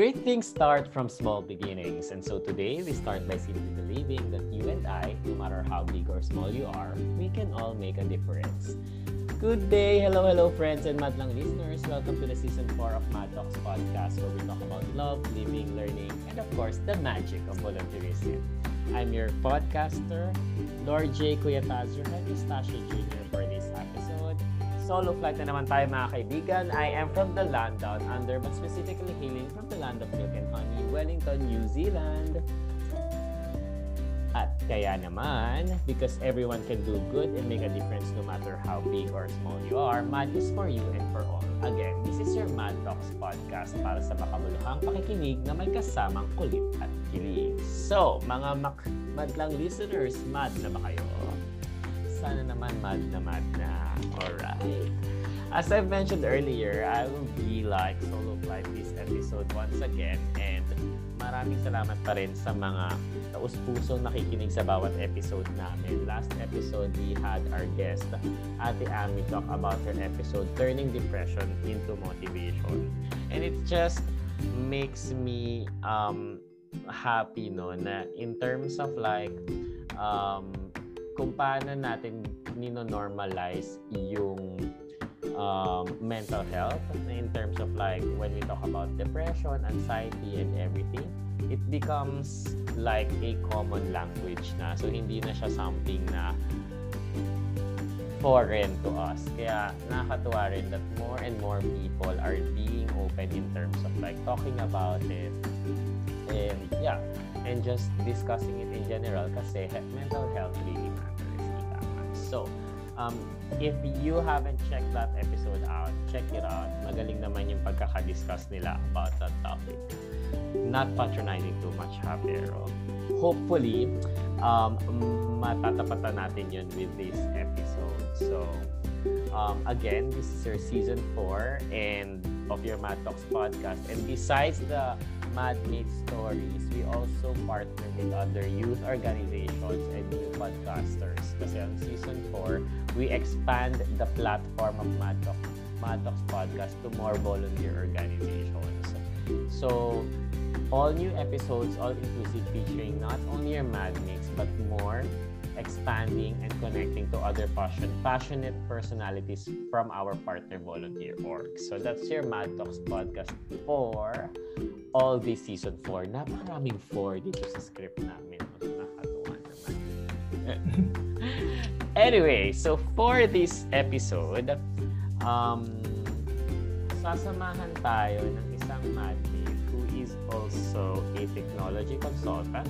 Great things start from small beginnings. And so today, we start by simply believing that you and I, no matter how big or small you are, we can all make a difference. Good day! Hello, hello, friends and Madlang listeners. Welcome to the season 4 of Mad Talks podcast, where we talk about love, living, learning, and of course, the magic of volunteerism. I'm your podcaster, Lord J. And Eustacia Jr. for. Solo flight na naman tayo mga kaibigan. I am from the land down under, but specifically hailing from the land of milk and honey, Wellington, New Zealand. At kaya naman, because everyone can do good and make a difference no matter how big or small you are, Mad is for you and for all. Again, this is your Mad Talks podcast para sa makabuluhang pakikinig na may kasamang kulit at kilig. So, mga mak- madlang listeners, mad na ba kayo? Sana naman mad na mad na. Alright. As I've mentioned earlier, I will be like solo flight this episode once again and maraming salamat pa rin sa mga taus-pusong nakikinig sa bawat episode namin. Last episode, we had our guest, Ate Ami, talk about her episode, Turning Depression into Motivation. And it just makes me um, happy no na in terms of like um, kung paano natin nino-normalize yung um, mental health in terms of like when we talk about depression, anxiety, and everything, it becomes like a common language na. So, hindi na siya something na foreign to us. Kaya nakakatuwa rin that more and more people are being open in terms of like talking about it and yeah, and just discussing it in general kasi mental health really. So, um, if you haven't checked that episode out, check it out. Magaling naman yung pagkaka-discuss nila about that topic. Not patronizing too much ha, pero hopefully, um, matatapatan natin yun with this episode. So, um, again, this is your season 4 and of your Mad Talks podcast. And besides the Mad Made Stories, we also partner with other youth organizations and youth podcasters. Kasi on season 4, we expand the platform of Mad Talks podcast to more volunteer organizations. So, all new episodes, all inclusive featuring not only your Mad Mix, but more expanding and connecting to other passion, passionate personalities from our partner volunteer org. So that's your Mad Talks podcast for all this season 4. Napakaraming 4 dito sa script namin. Nakakatuwa naman. anyway, so for this episode, um, sasamahan tayo ng isang madmate who is also a technology consultant,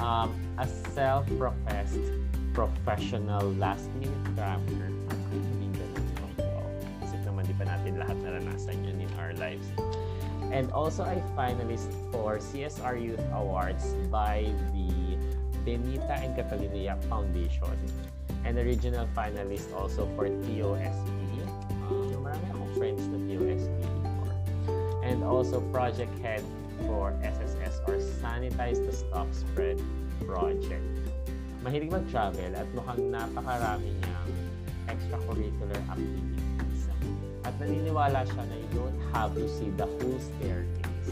um, a self-professed professional last-minute grammar. Hindi ganun. Naman di pa natin lahat naranasan yun in our lives. And also a finalist for CSR Youth Awards by the Benita and Catalina Foundation. And a regional finalist also for TOSP. Uh, marami akong friends na TOSP before. And also project head for SSS or Sanitize the Stop Spread Project. Mahilig mag-travel at mukhang napakarami niyang extracurricular activities. At naniniwala siya na you don't have to see the whole staircase.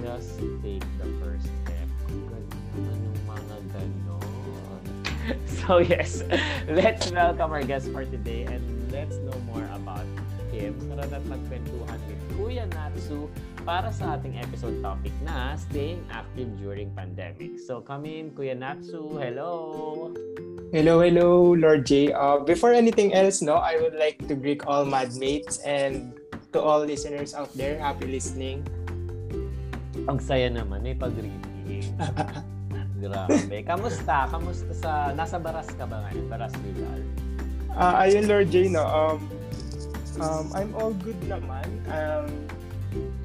Just take the first step. Galing naman yung mga ganon. So yes, let's welcome our guest for today and let's know more Tara na't magkwentuhan with Kuya Natsu para sa ating episode topic na staying active during pandemic. So come in, Kuya Natsu. Hello! Hello, hello, Lord J. Uh, before anything else, no, I would like to greet all madmates and to all listeners out there, happy listening. Ang saya naman, may pag-greeting. Grabe. Kamusta? Kamusta sa... Nasa Baras ka ba ngayon? Baras Rizal? Uh, ayun, Lord J, no, um, um, I'm all good naman. Um,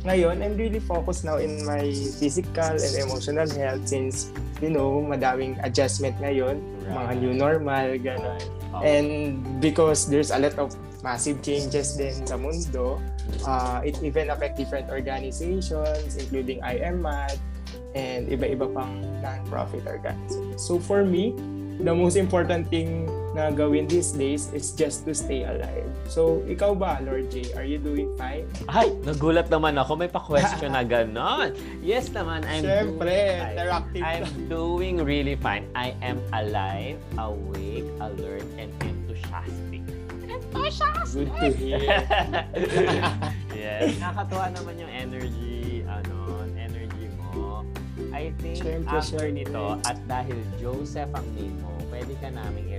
ngayon, I'm really focused now in my physical and emotional health since, you know, madaming adjustment ngayon, mga new normal, gano'n. Oh. And because there's a lot of massive changes din sa mundo, uh, it even affect different organizations, including IMAD, and iba-iba pang non-profit organizations. So for me, the most important thing na gawin these days is just to stay alive. So, ikaw ba, Lord J, are you doing fine? Ay, nagulat naman ako. May pa-question na gano'n. Yes naman, I'm Siyempre, doing interactive I'm doing really fine. I am alive, awake, alert, and enthusiastic. Enthusiastic! Good to hear. yes. Nakakatuwa naman yung energy, ano, energy mo. I think Siyempre, after siyempre. nito, at dahil Joseph ang name mo, pwede ka naming i-recruit na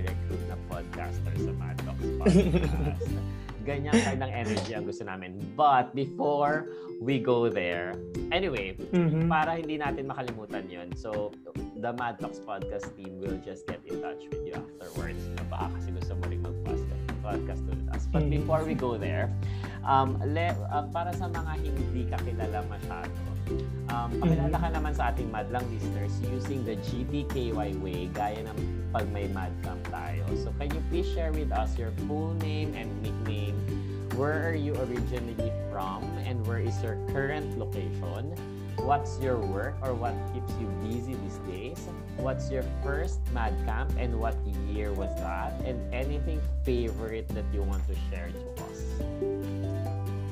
podcaster sa Mad Talks Podcast. Ganyan kind ng energy ang gusto namin. But before we go there, anyway, Mhm. para hindi natin makalimutan yon so the Mad Talks podcast team will just get in touch with you afterwards na baka kasi gusto mo rin mag-podcast podcast with us. But Mhm. before we go there, um, le, uh, para sa mga hindi ka kilala masyado, um, pakilala ka naman sa ating Madlang listeners using the GTKY way gaya ng pag may Madcamp tayo. So can you please share with us your full name and nickname? Where are you originally from and where is your current location? What's your work or what keeps you busy these days? What's your first Mad Camp and what year was that? And anything favorite that you want to share to us?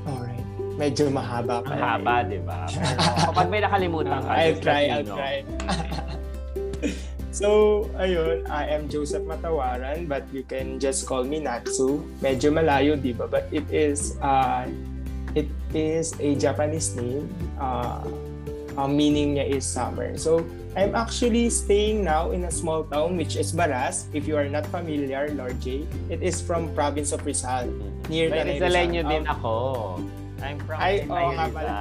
Alright. Medyo mahaba pa. Ang haba, di ba? Kapag may nakalimutan ka, I'll try, I'll try. So, ayun, I am Joseph Matawaran, but you can just call me Natsu. Medyo malayo, di ba? But it is, uh, it is a Japanese name. Uh, ang meaning niya is summer. So, I'm actually staying now in a small town which is Baras. If you are not familiar, Lord J, it is from province of Rizal. Near May Rizaleño Rizal. din Um, ako. I'm from Ay, oo nga pala.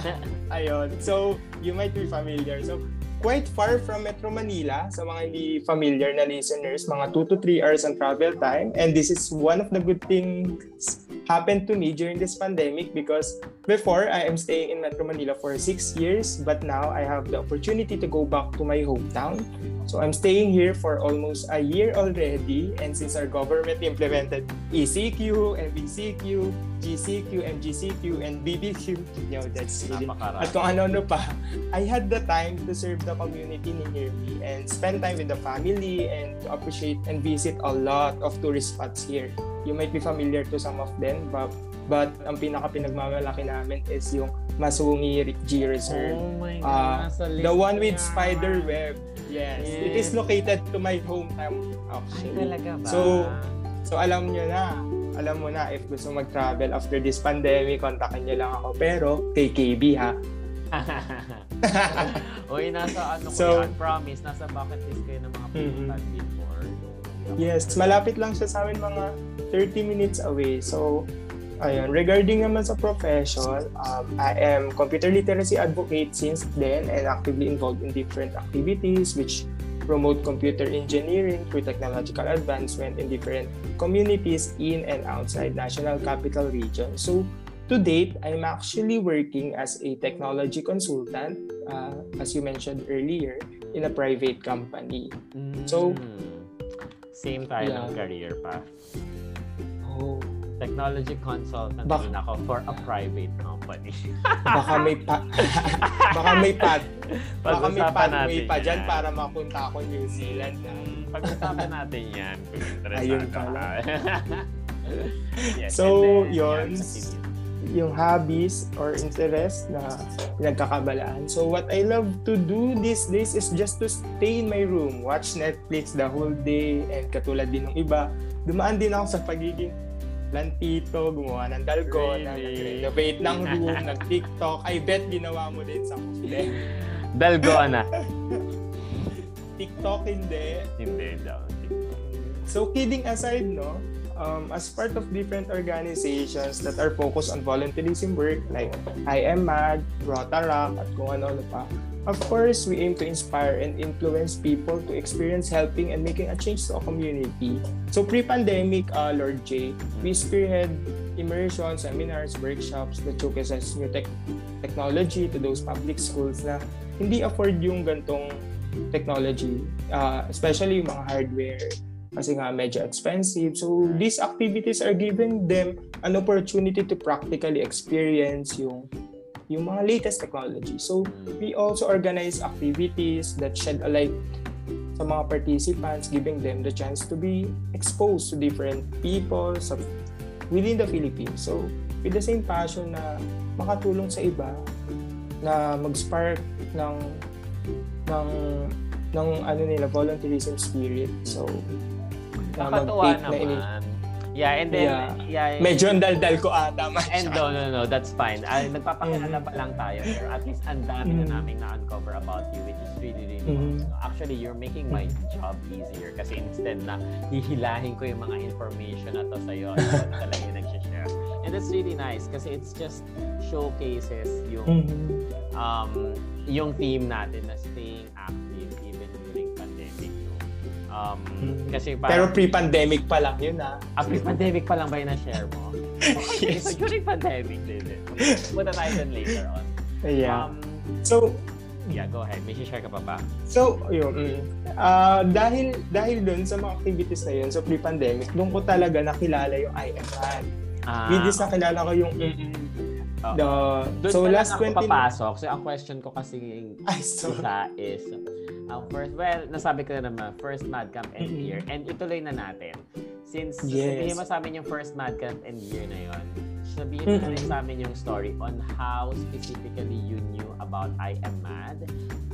Ayun. So, you might be familiar. So, quite far from Metro Manila. Sa mga hindi familiar na listeners, mga 2 to 3 hours ang travel time. And this is one of the good things happened to me during this pandemic because before I am staying in Metro Manila for 6 years, but now I have the opportunity to go back to my hometown. So I'm staying here for almost a year already and since our government implemented ECQ, MBCQ, GCQ, MGCQ, and BBQ, you know, that's really at kung ano-ano pa, I had the time to serve the community near me and spend time with the family and to appreciate and visit a lot of tourist spots here. You might be familiar to some of them, but, but ang pinaka-pinagmamalaki namin is yung Masungi G Reserve. Oh my God. Ah, nasa list the one with spider web. Yes. It is located to my hometown Ay, actually. talaga ba? So, So alam nyo na, alam mo na if gusto mag-travel after this pandemic, kontakin nyo lang ako. Pero kay KB ha. Uy, nasa ano ko So- yan, promise, nasa bucket list kayo ng mga pupuntan before. Nung- Yes, malapit lang siya sa amin mga 30 minutes away. So, ayun. Regarding naman sa profession, um, I am computer literacy advocate since then and actively involved in different activities which promote computer engineering through technological advancement in different communities in and outside National Capital Region. So, to date, I'm actually working as a technology consultant, uh, as you mentioned earlier, in a private company. So- Mm. same tayo Yeah. ng career path. Oh. Technology consultant Bak- din ako for a private company. baka may pa baka may pat baka may pathway natin pa dyan yan. para mapunta ako New Zealand na. Mm, Pag-usapan natin yan Ayun pala. yes, So, then, yun. continue. yung hobbies or interest na pinagkakabalaan. So what I love to do these days is just to stay in my room, watch Netflix the whole day and katulad din ng iba, dumaan din ako sa pagiging lantito, gumawa ng dalgona, Really? nag-renovate ng room, nag-TikTok. I bet ginawa mo din sa kufle. Dalgona. TikTok hindi. Hindi daw. So kidding aside, no, um, as part of different organizations that are focused on volunteerism work like I Am Mad, Rotaract, at kung ano-ano pa, of course, we aim to inspire and influence people to experience helping and making a change to a community. So pre-pandemic, uh, Lord J, we spearhead immersion, seminars, workshops that showcases new tech technology to those public schools na hindi afford yung gantong technology, uh, especially yung mga hardware kasi nga medyo expensive. So these activities are giving them an opportunity to practically experience yung yung mga latest technology. So we also organize activities that shed a light sa mga participants, giving them the chance to be exposed to different people sa, within the Philippines. So, with the same passion na makatulong sa iba, na mag-spark ng ng ng ano nila volunteerism spirit. So, na naman. Na ini- Yeah, and then, yeah. yeah, yeah Medyo ang daldal ko ata. Ah, and no, no, no, that's fine. Uh, nagpapakilala pa lang tayo. Pero at least ang dami mm. na namin na-uncover about you, which is really, really mm. awesome. Actually, you're making my job easier kasi instead na hihilahin ko yung mga information na to sa'yo, ikaw na talaga yung nag-share. And that's really nice kasi it's just showcases yung mm-hmm. um, yung team natin na staying active Um, mm-hmm. kasi parang, Pero pre-pandemic pa lang yun ah. Ah, pre-pandemic pa lang ba yung na-share mo? Okay, yes. so during pandemic din. Punta tayo dun later on. Yeah. Um, so, Yeah, go ahead. May share ka pa ba? So, yun. Mm, uh, dahil dahil doon sa mga activities na yun, so pre-pandemic, doon ko talaga nakilala yung IMR. Ah, With this, nakilala ko yung mm, The, Doon so last 20 ako papasok. So ang question ko kasi Ay, so... isa is ang uh, first, well, nasabi ko na naman, first Madcamp and mm-hmm. year. And ituloy na natin. Since yes. sabihin mo sa amin yung first Madcamp and year na yon sabihin mm-hmm. na sa amin yung story on how specifically you knew about I Am Mad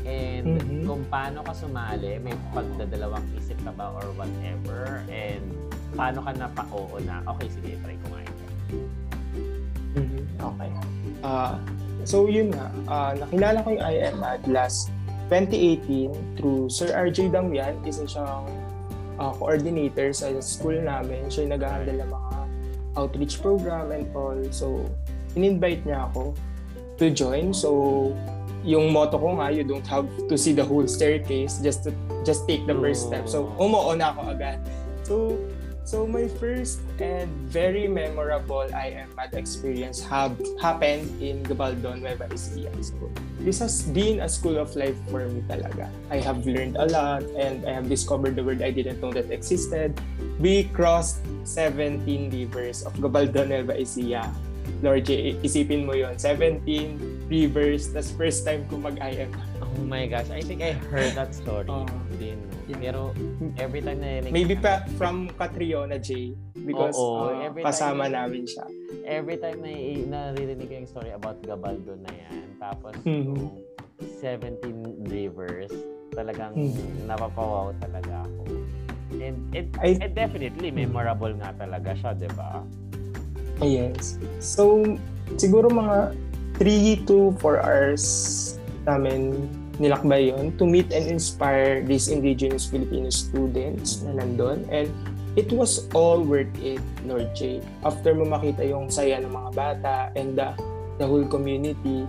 and mm-hmm. kung paano ka sumali, may pagdadalawang isip ka ba or whatever and paano ka na pa-oo na, okay, sige, try ko nga. Okay. Uh, so yun nga, uh, nakilala ko yung IMAD last 2018 through Sir RJ Damian, isa siyang uh, coordinator sa school namin. Siya yung nag-handle ng mga outreach program and all. So, in-invite niya ako to join. So, yung motto ko nga, you don't have to see the whole staircase, just to, just take the first step. So, umuo na ako agad. So, So my first and very memorable I am mad experience have happened in Gabaldon, Nueva Ecija. So this has been a school of life for me talaga. I have learned a lot and I have discovered the world I didn't know that existed. We crossed 17 rivers of Gabaldon, Nueva Ecija. Lord isipin mo yon 17 rivers, tas first time ko mag-IM. Oh my gosh, I think I heard that story. Uh, din. Pero every time na narinig Maybe pa from Catriona J because Oo, uh, every kasama time, namin siya. Every time na naririnig ko yung story about Gabaldo na yan, tapos mm-hmm. 17 rivers, talagang mm-hmm. napapawaw talaga ako. And, it, I, and definitely, memorable nga talaga siya, di ba? Yes. So, siguro mga 3 to 4 hours namin nilakbay yon to meet and inspire these indigenous Filipino students na nandun. And it was all worth it, Lord J. After mo makita yung saya ng mga bata and the, the whole community,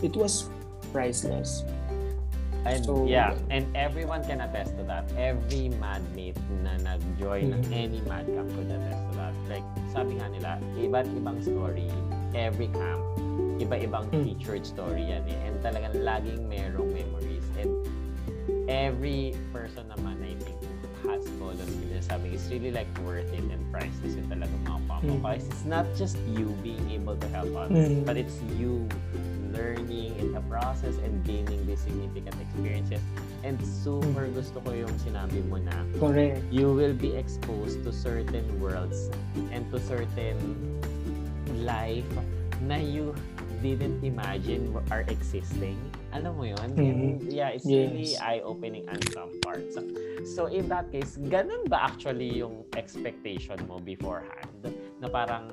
it was priceless. And so, yeah, and everyone can attest to that. Every madmate na nag-join mm-hmm. ng any mad camp could attest to that. Like, sabi nga nila, iba't ibang story, every camp iba-ibang mm. featured story yan eh. And talagang laging merong memories. And every person naman, I think, has volunteered sabi it's really like worth it and priceless yung talagang mga pamapais. Mm. It's not just you being able to help others, mm. but it's you learning in the process and gaining these significant experiences. And super mm. gusto ko yung sinabi mo na Correct. you will be exposed to certain worlds and to certain life na you didn't imagine are existing. Alam mo yun? Mm-hmm. yeah, it's yes. really eye-opening on some parts. So, in that case, ganun ba actually yung expectation mo beforehand? Na parang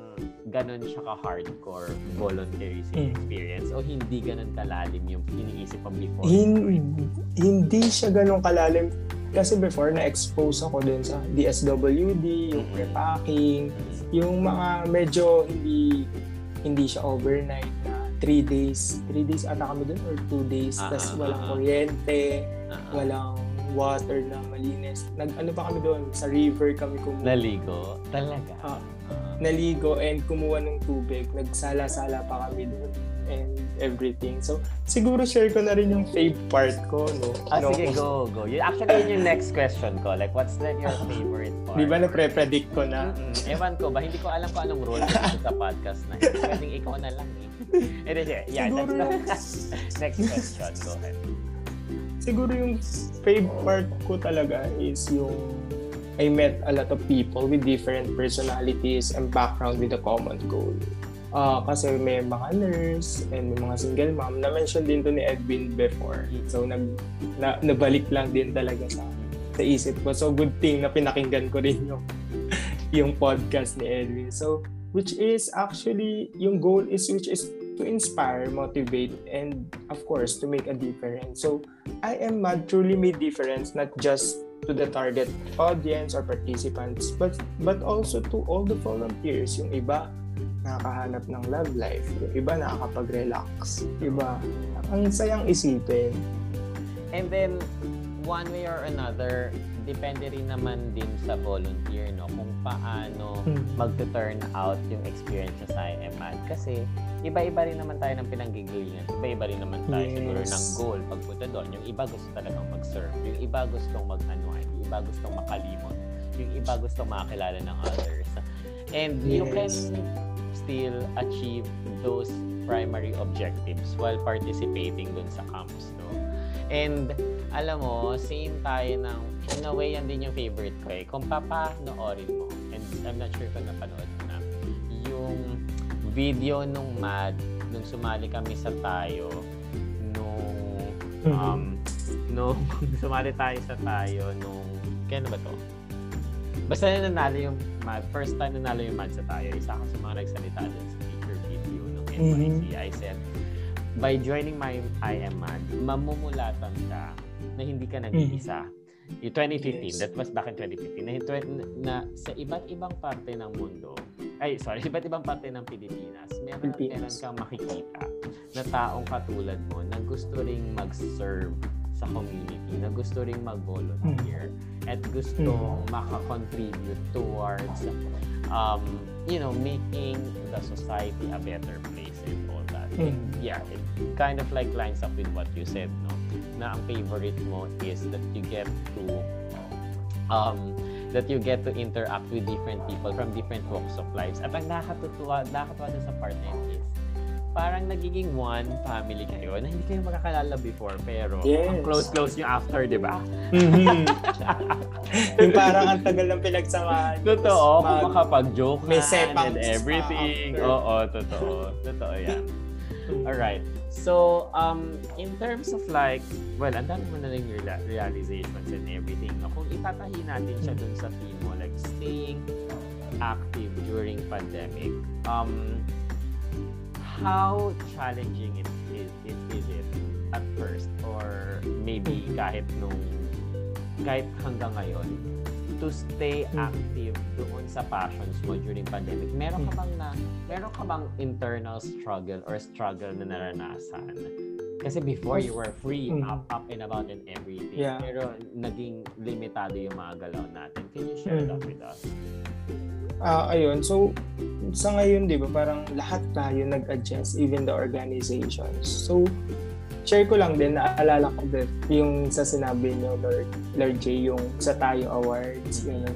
ganun siya ka-hardcore voluntary mm. experience o hindi ganun kalalim yung iniisip mo before? Hin- hindi siya ganun kalalim kasi before na-expose ako din sa DSWD, yung mm-hmm. repacking, mm-hmm. yung mga medyo hindi hindi siya overnight na three days. Three days ata kami doon or two days. Uh-huh. Tapos walang kuryente, uh-huh. walang water na malinis. Nag, ano pa kami doon? Sa river kami kumuha. Naligo? Talaga? Uh, uh-huh. Naligo and kumuha ng tubig. Nagsala-sala pa kami doon and everything. So, siguro share ko na rin yung fave part ko, no? Ah, no? sige, go, go. You, actually, yun yung next question ko. Like, what's like your favorite part? Di ba na-pre-predict ko na? Mm-mm. Ewan ko ba? Hindi ko alam kung anong role ko sa podcast na yun. Pwedeng ikaw na lang eh. And then, yeah, Siguro that's the next question. Go ahead. siguro yung favorite part ko talaga is yung I met a lot of people with different personalities and background with a common goal. Uh, kasi may mga nurse and may mga single mom. Na-mention din to ni Edwin before. So, nag, na, nabalik lang din talaga sa, sa isip ko. So, good thing na pinakinggan ko rin yung, yung podcast ni Edwin. So, which is actually, yung goal is which is to inspire, motivate, and of course, to make a difference. So, I am mad truly made difference, not just to the target audience or participants, but but also to all the volunteers. Yung iba, nakakahanap ng love life. Yung iba nakakapag-relax. Iba, ang sayang isipin. And then, one way or another, depende rin naman din sa volunteer, no? Kung paano hmm. mag-turn out yung experience sa IMAD. Kasi, iba-iba rin naman tayo ng pinanggigilingan. Iba-iba rin naman tayo yes. siguro ng goal pagpunta doon. Yung iba gusto talagang mag-serve. Yung iba gustong mag-unwind. Yung iba gustong makalimot. Yung iba gustong makakilala ng others. And yes. you can still achieve those primary objectives while participating dun sa camps, no? And alam mo, same tayo ng, in a way, yan din yung favorite ko eh. Kung papanoorin mo, and I'm not sure kung napanood mo na, yung video nung MAD, nung sumali kami sa tayo, nung, um, nung sumali tayo sa tayo, nung, kaya ba to? Basta na nanalo yung MAD, first time nanalo yung MAD sa tayo, isa ako sa mga nagsalita dun sa teacher video ng NYC. Mm-hmm. I said, by joining my IMAD, mamumulatan ka na hindi ka nag-iisa. Mm. Yung 2015, yes. that was back in 2015, na, na sa iba't ibang parte ng mundo, ay sorry, iba't ibang parte ng Pilipinas, meron, meron kang makikita na taong katulad mo na gusto ring mag-serve sa community, na gusto ring mag-volunteer, mm. at gusto mm. makakontribute towards um, you know, making the society a better place and all that. Mm. yeah, it kind of like lines up with what you said, no? Na ang favorite mo is that you get to um, that you get to interact with different people from different walks of lives. At ang nakakatuwa, nakakatuwa sa part na is parang nagiging one family kayo na hindi kayo makakalala before pero yes. ang close-close nyo after, di ba? Mm-hmm. yung parang ang tagal ng pinagsamahan. Totoo, mag- makapag-joke may and everything. Oo, totoo. Totoo yan. Alright. So, um, in terms of like, well, ang dami mo na rin realizations and everything. No? Kung itatahi natin siya dun sa theme mo, like staying active during pandemic, um, how challenging it is, it, is it at first? Or maybe kahit nung, kahit hanggang ngayon, to stay hmm. active doon sa passions mo during pandemic, meron ka hmm. bang na meron ka bang internal struggle or struggle na naranasan? Kasi before you were free, mm. up, up and about and everything. Yeah. Pero naging limitado yung mga galaw natin. Can you share mm. that with us? Uh, ayun, so sa ngayon, di ba, parang lahat tayo nag-adjust, even the organizations. So, share ko lang din, naalala ko din yung sa sinabi niyo, Lord, Lord J, yung sa Tayo Awards, yun.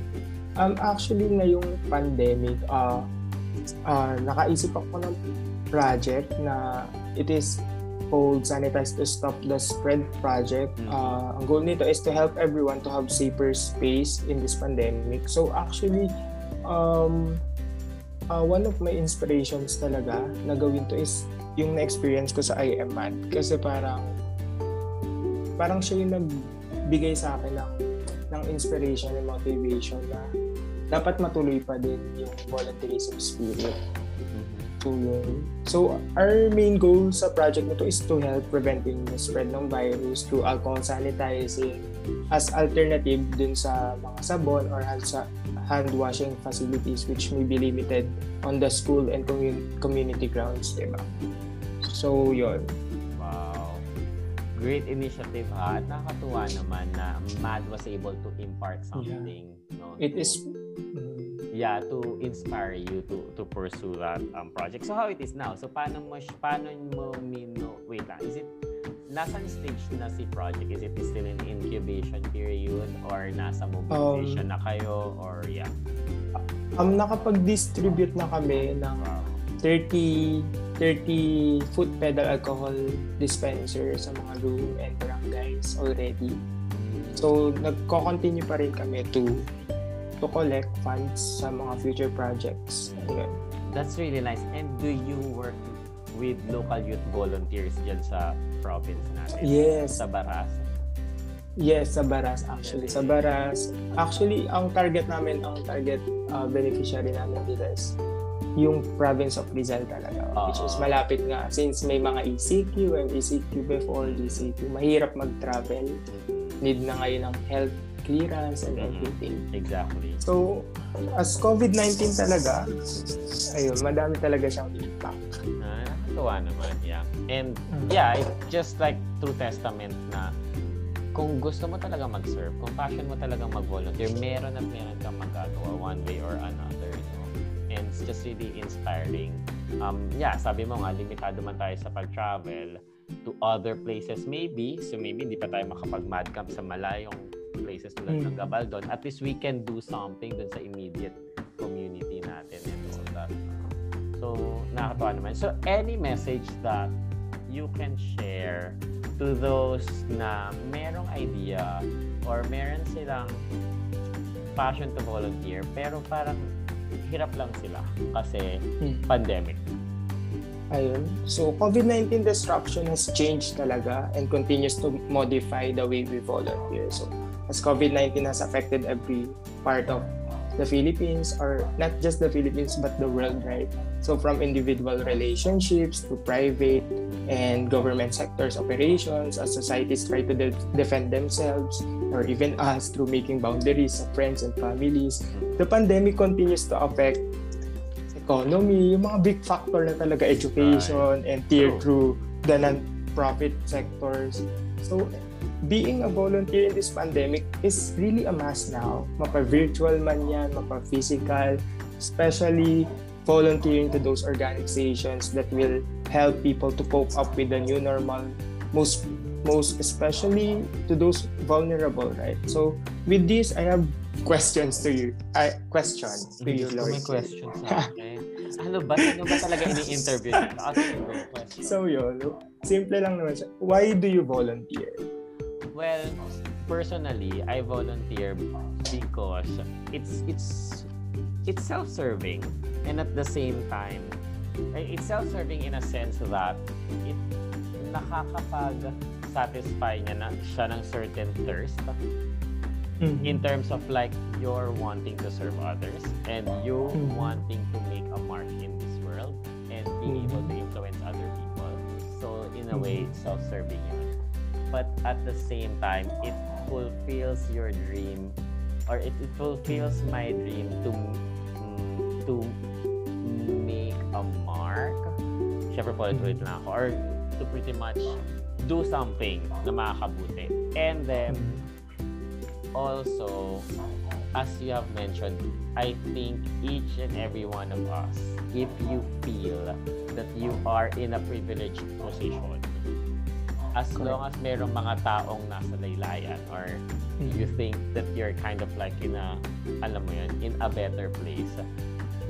Um, actually, ngayong pandemic, uh, uh, nakaisip ako ng project na it is called Sanitize to Stop the Spread Project. Uh, ang goal nito is to help everyone to have safer space in this pandemic. So actually, um, uh, one of my inspirations talaga na gawin to is yung na-experience ko sa IMAD kasi parang parang siya yung nagbigay sa akin ng, ng inspiration and motivation na dapat matuloy pa din yung volunteerism spirit. So, yun. So, our main goal sa project na to is to help preventing the spread ng virus through alcohol sanitizing as alternative dun sa mga sabon or sa hand washing facilities which may be limited on the school and community grounds, di ba? So, yun. Wow. Great initiative ha. At nakakatuwa naman na MAD was able to impart something. Yeah. No, It to, is yeah to inspire you to to pursue that um, project. So how it is now? So paano mo paano mo mino wait lang is it nasa stage na si project? Is it still in incubation period or nasa mobilization um, na kayo or yeah? Um nakapag-distribute na kami ng 30 30 foot pedal alcohol dispenser sa mga room and barangay barangays already. So, nagko-continue pa rin kami to to collect funds sa mga future projects. Ayun. That's really nice. And do you work with local youth volunteers dyan sa province natin? Yes. Sa Baras? Yes, sa Baras actually. Sa Baras, actually, ang target namin, ang target uh, beneficiary namin dito is yung province of Rizal talaga. Uh, which is malapit nga. Since may mga ECQ and ECQ before ECQ, mahirap mag-travel. Need na ngayon ng health clearance and everything. Exactly. So, as COVID-19 talaga, ayun, madami talaga siyang impact. Ah, nakakatuwa naman, yeah. And yeah, it's just like true testament na kung gusto mo talaga mag-serve, kung passion mo talaga mag-volunteer, meron at meron kang magagawa one way or another. No? And it's just really inspiring. Um, yeah, sabi mo nga, limitado man tayo sa pag-travel to other places maybe. So maybe hindi pa tayo makapag-mad camp sa malayong places tulad mm. ng Gabaldon. At least we can do something dun sa immediate community natin and all that. So, nakakatawa naman. So, any message that you can share to those na merong idea or meron silang passion to volunteer pero parang hirap lang sila kasi hmm. pandemic. Ayun. So, COVID-19 disruption has changed talaga and continues to modify the way we volunteer. So, as COVID-19 has affected every part of the Philippines or not just the Philippines but the world, right? So from individual relationships to private and government sectors operations as societies try to de- defend themselves or even us through making boundaries of friends and families, the pandemic continues to affect economy, yung mga big factor na talaga education and tier through the non-profit sectors. So being a volunteer in this pandemic is really a must now. Mapa-virtual man yan, mapa-physical, especially volunteering to those organizations that will help people to cope up with the new normal. Most most especially to those vulnerable right? So with this i have questions to you. I question to you Lord. may questions okay. ano ba ano ba talaga ini-interview? So yun. Simple lang naman siya. Why do you volunteer Well, personally, I volunteer because it's it's it's self-serving and at the same time, it's self-serving in a sense that it nakakapag-satisfy niya na siya ng certain thirst mm-hmm. in terms of like you're wanting to serve others and you mm-hmm. wanting to make a mark in this world and being mm-hmm. able to influence other people. So in a way, it's self-serving yun. But at the same time it fulfills your dream or it, it fulfills my dream to mm, to make a mark. Syempre paulit-ulit lang ako. Or to pretty much do something na makakabuti. And then also as you have mentioned I think each and every one of us if you feel that you are in a privileged position as Correct. long as merong mga taong nasa laylayan or mm-hmm. you think that you're kind of like in a, alam mo yun, in a better place,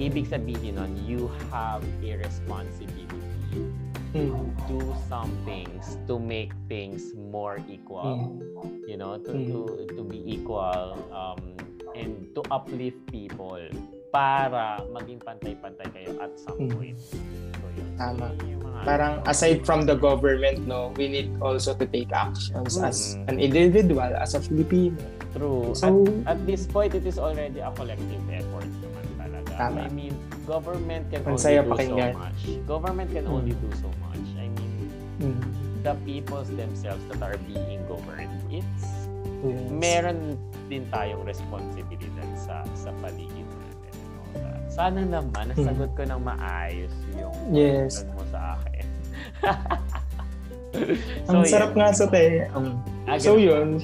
ibig sabihin nun, you have a responsibility mm-hmm. to do some things to make things more equal. Mm-hmm. You know, to, mm-hmm. to, to be equal um, and to uplift people para maging pantay-pantay kayo at some mm-hmm. point. So, yun. Tama. Yung parang aside from the government, no, we need also to take actions mm-hmm. as an individual, as a Filipino. True. So, at, at this point, it is already a collective effort naman talaga. Tama. I mean, government can only do pakinggan. so much. Government can mm-hmm. only do so much. I mean, mm-hmm. the peoples themselves that are being governed, it's yes. meron din tayong responsibilidad sa sa paligid sana naman, nasagot ko ng maayos yung yes. mo sa akin. so, Ang sarap yun. nga sa te. Um, ah, so yun.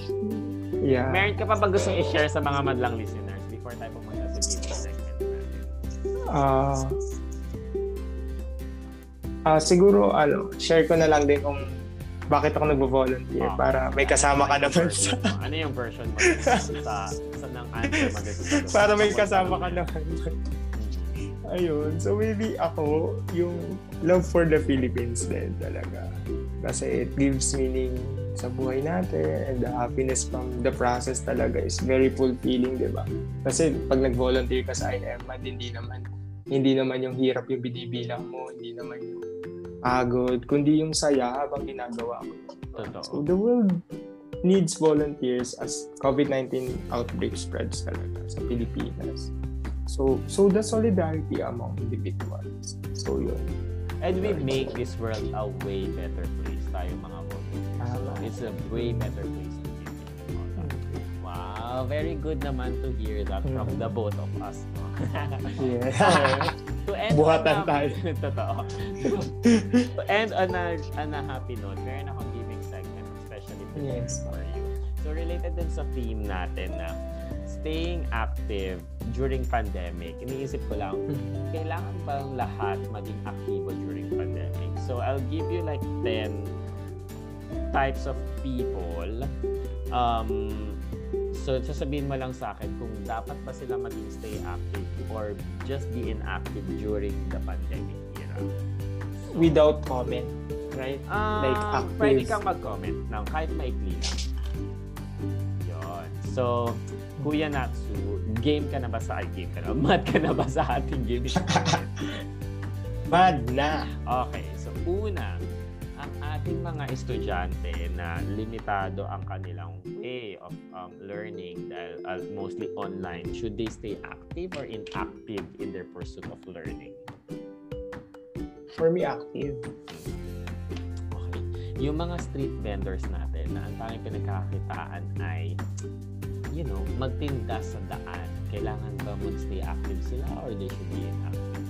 Yeah. Meron ka pa ba gustong i-share sa mga madlang listeners before tayo pumunta sa game segment natin? Ah... Uh, uh, siguro, ano, share ko na lang din kung bakit ako nagvo-volunteer oh, para may kasama ka naman sa... ano yung version mo sa, sa, sa ng answer para may kasama ka naman ayun. So maybe ako, yung love for the Philippines din talaga. Kasi it gives meaning sa buhay natin and the happiness from the process talaga is very fulfilling, di ba? Kasi pag nag-volunteer ka sa INM, hindi naman hindi naman yung hirap yung binibilang mo, hindi naman yung pagod, kundi yung saya habang ginagawa mo. Totoo. So the world needs volunteers as COVID-19 outbreak spreads talaga sa Pilipinas. So so the solidarity among individuals. So yun. And we make this world a way better place tayo mga volunteers. Tama. It's a way better place to live in. Wow, very good naman to hear that from Mm. the both of us. No? Yeah. to end Buhatan on a, tayo. Totoo. to end on a, on a happy note, meron akong giving segment, especially for, Yes. for you. So related din sa theme natin na staying active during pandemic, iniisip ko lang, kailangan bang lahat maging aktibo during pandemic? So I'll give you like 10 types of people. Um, so sasabihin mo lang sa akin kung dapat ba sila maging stay active or just be inactive during the pandemic era. So, Without comment, right? um, like active. Pwede kang mag-comment ng kahit maikli lang. Yun. So, Kuya Natsu, game ka na ba sa ay, game ka na? Mad ka na ba sa ating game? Mad na. Okay, so una, ang ating mga estudyante na limitado ang kanilang way of um, learning dahil uh, mostly online, should they stay active or inactive in their pursuit of learning? For me, active. Okay. Yung mga street vendors natin na ang tanging pinagkakakitaan ay you know, magtinda sa daan. Kailangan ba mag-stay active sila or they should be inactive?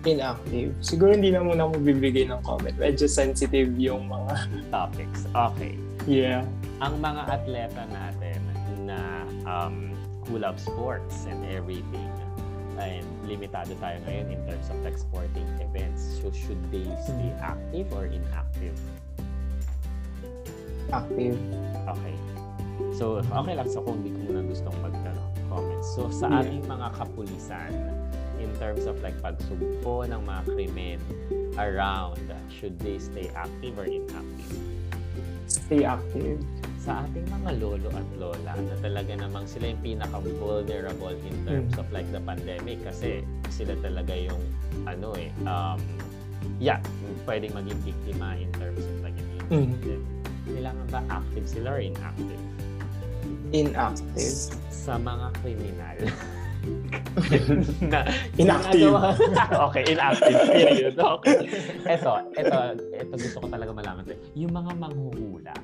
Inactive. Siguro hindi na muna mo bibigay ng comment. Medyo sensitive yung mga... Topics. Okay. Yeah. ang mga atleta natin na um, who love sports and everything and limitado tayo ngayon in terms of like sporting events so should they stay active or inactive Active. okay so okay lang so kung hindi ko muna gustong mag ano, comment so sa ating mga kapulisan in terms of like pagsugpo ng mga krimen around should they stay active or inactive? Stay active. sa ating mga lolo at lola na talaga namang sila yung pinaka-vulnerable in terms of like the pandemic. Kasi sila talaga yung ano eh um yeah pwedeng maging biktima in terms of like Mm. kailangan ba active sila or inactive Inactive. sa mga kriminal na Inactive. okay, inactive. Period. Okay. Ito, ito, ito gusto ko talaga malaman. Yung mga manghuhula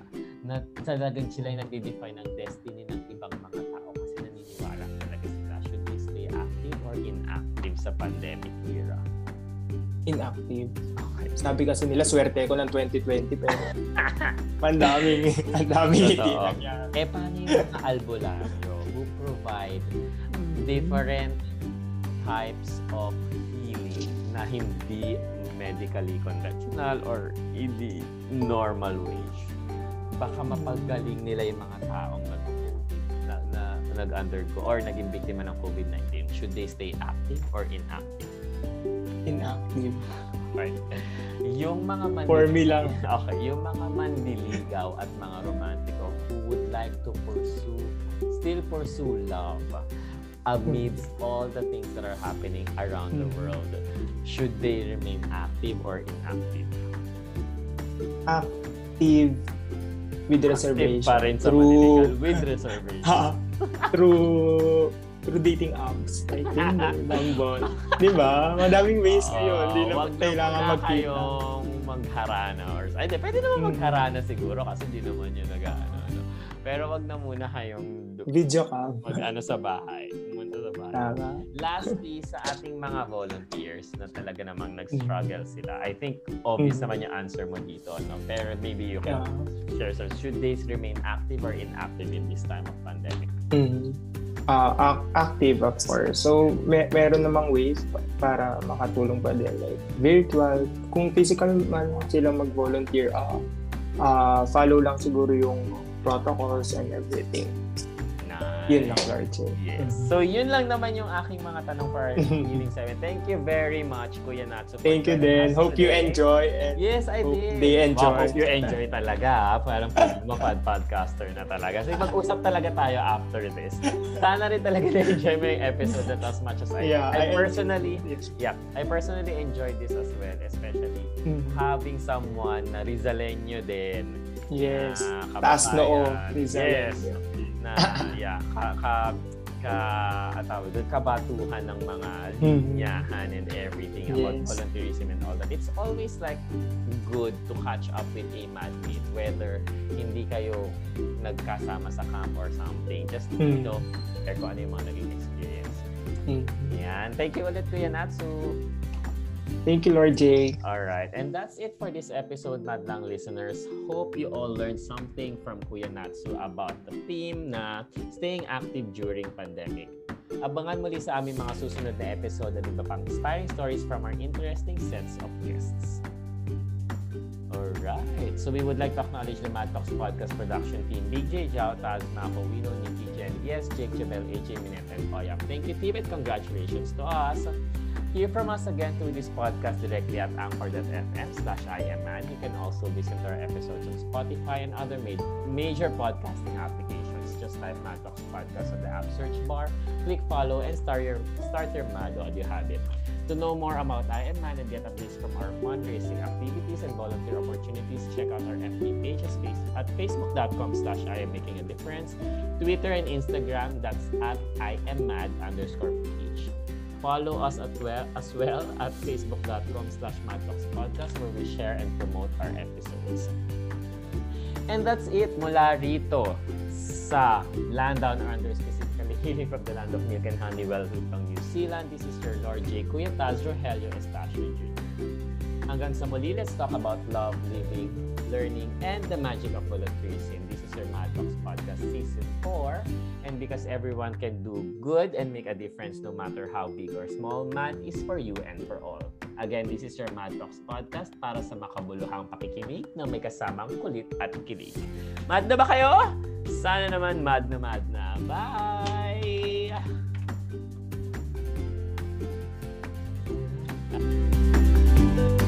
na talagang sila yung nagde-define ng destiny ng ibang mga tao kasi naniniwala talaga sila. Should they stay active or inactive sa pandemic era? Inactive. Okay. Sabi kasi nila, swerte ko ng 2020 pero ang daming, ang daming hindi nangyari. Eh, paano yung mga albularyo who provide different types of healing na hindi medically conventional or hindi normal ways. Baka mapagaling nila yung mga taong nag-COVID na, na nag-undergo or naging biktima ng COVID-19. Should they stay active or inactive? Inactive. Right. Yung mga mandi- For me lang. Okay, yung mga mandiligaw at mga romantiko who would like to pursue, still pursue love amidst all the things that are happening around the Mhm. world, should they remain active or inactive? Active with reservation. Active pa rin sa through, mandiligaw with reservation. Ha, through through dating apps like Tinder, Bumble. Di ba? Madaming ways ngayon. Hindi na kailangan muna magkita. kayong magharana or ay, di, pwede naman Mm. magharana siguro kasi di naman yun nag ano, ano. Pero wag na muna kayong Video cam. mag ano sa bahay. Pumunta sa bahay. Tama. Lastly, sa ating mga volunteers na talaga namang nag-struggle sila, I think obvious Mm. naman yung answer mo dito, no? Pero maybe you can Yeah. share some. Should they remain active or inactive in this time of pandemic? Mhm. Ac- active of course. So, may, meron namang ways pa- para makatulong pa din. Like, virtual. Kung physical man sila mag-volunteer, ah, ah, follow lang siguro yung protocols and everything. Yun lang, Lord. Yes. So, yun lang naman yung aking mga tanong for our healing segment. Thank you very much, Kuya Natsu. Thank you din. Hope you enjoy. And Yes, I hope did. they enjoy. Wow, hope you enjoy talaga. Parang mapad podcaster na talaga. So, mag-usap talaga tayo after this. Sana rin talaga na-enjoy mo yung episode na as much as I Yeah, I, I- personally, Yes. yeah, I personally enjoyed this as well, especially Mhm. having someone na Rizaleño din. Yes. na Taas noo. kababayan. Rizal. Yes. Na, yeah, ka, ka, ka, at tawag doon, kabatuhan ng mga Mhm. linyahan and everything about Yes. volunteerism and all that. It's always like good to catch up with a madmate whether hindi kayo nagkasama sa camp or something. Just, you Mhm. know, share kung ano yung mga naging experience. Mhm. Yan. Thank you ulit, Kuya Natsu. Thank you, Lord J. All right, and that's it for this episode, Madlang listeners. Hope you all learned something from Kuya Natsu about the theme na staying active during pandemic. Abangan muli sa aming mga susunod na episode at iba pang inspiring stories from our interesting sets of guests. Alright, so we would like to acknowledge the Mad Talks Podcast production team, Big J, Jao, Taz, Nako, Wino, Nikki, Jen, Yes, Jake, Jabel, AJ, Minette, and Oyam. Thank you, team, and congratulations to us. Hear from us again through this podcast directly at anchor.fm slash IMAN. You can also listen to our episodes on Spotify and other ma- major podcasting applications. Just type Mad Talks Podcast on the app search bar, click follow, and start your, start your Mad audio habit. To know more about I Am Man and get updates from our fundraising activities and volunteer opportunities, check out our FB pages at facebook.com slash I am making a difference, Twitter and Instagram, that's at I am mad underscore. Follow us at well, as well at facebook.com slash madtalkspodcast where we share and promote our episodes. And that's it mula rito sa land down under specifically healing from the land of milk and honey well from New Zealand. This is your Lord J. Kuya Taz Rogelio Estacio Jr. Hanggang sa muli, let's talk about love, living, learning, and the magic of volunteerism. Mr. Madbox Podcast Season 4. And because everyone can do good and make a difference no matter how big or small, Mad is for you and for all. Again, this is your Mad Talks Podcast para sa makabuluhang pakikinig na may kasamang kulit at kilig. Mad na ba kayo? Sana naman mad na mad na. Bye! Thank you.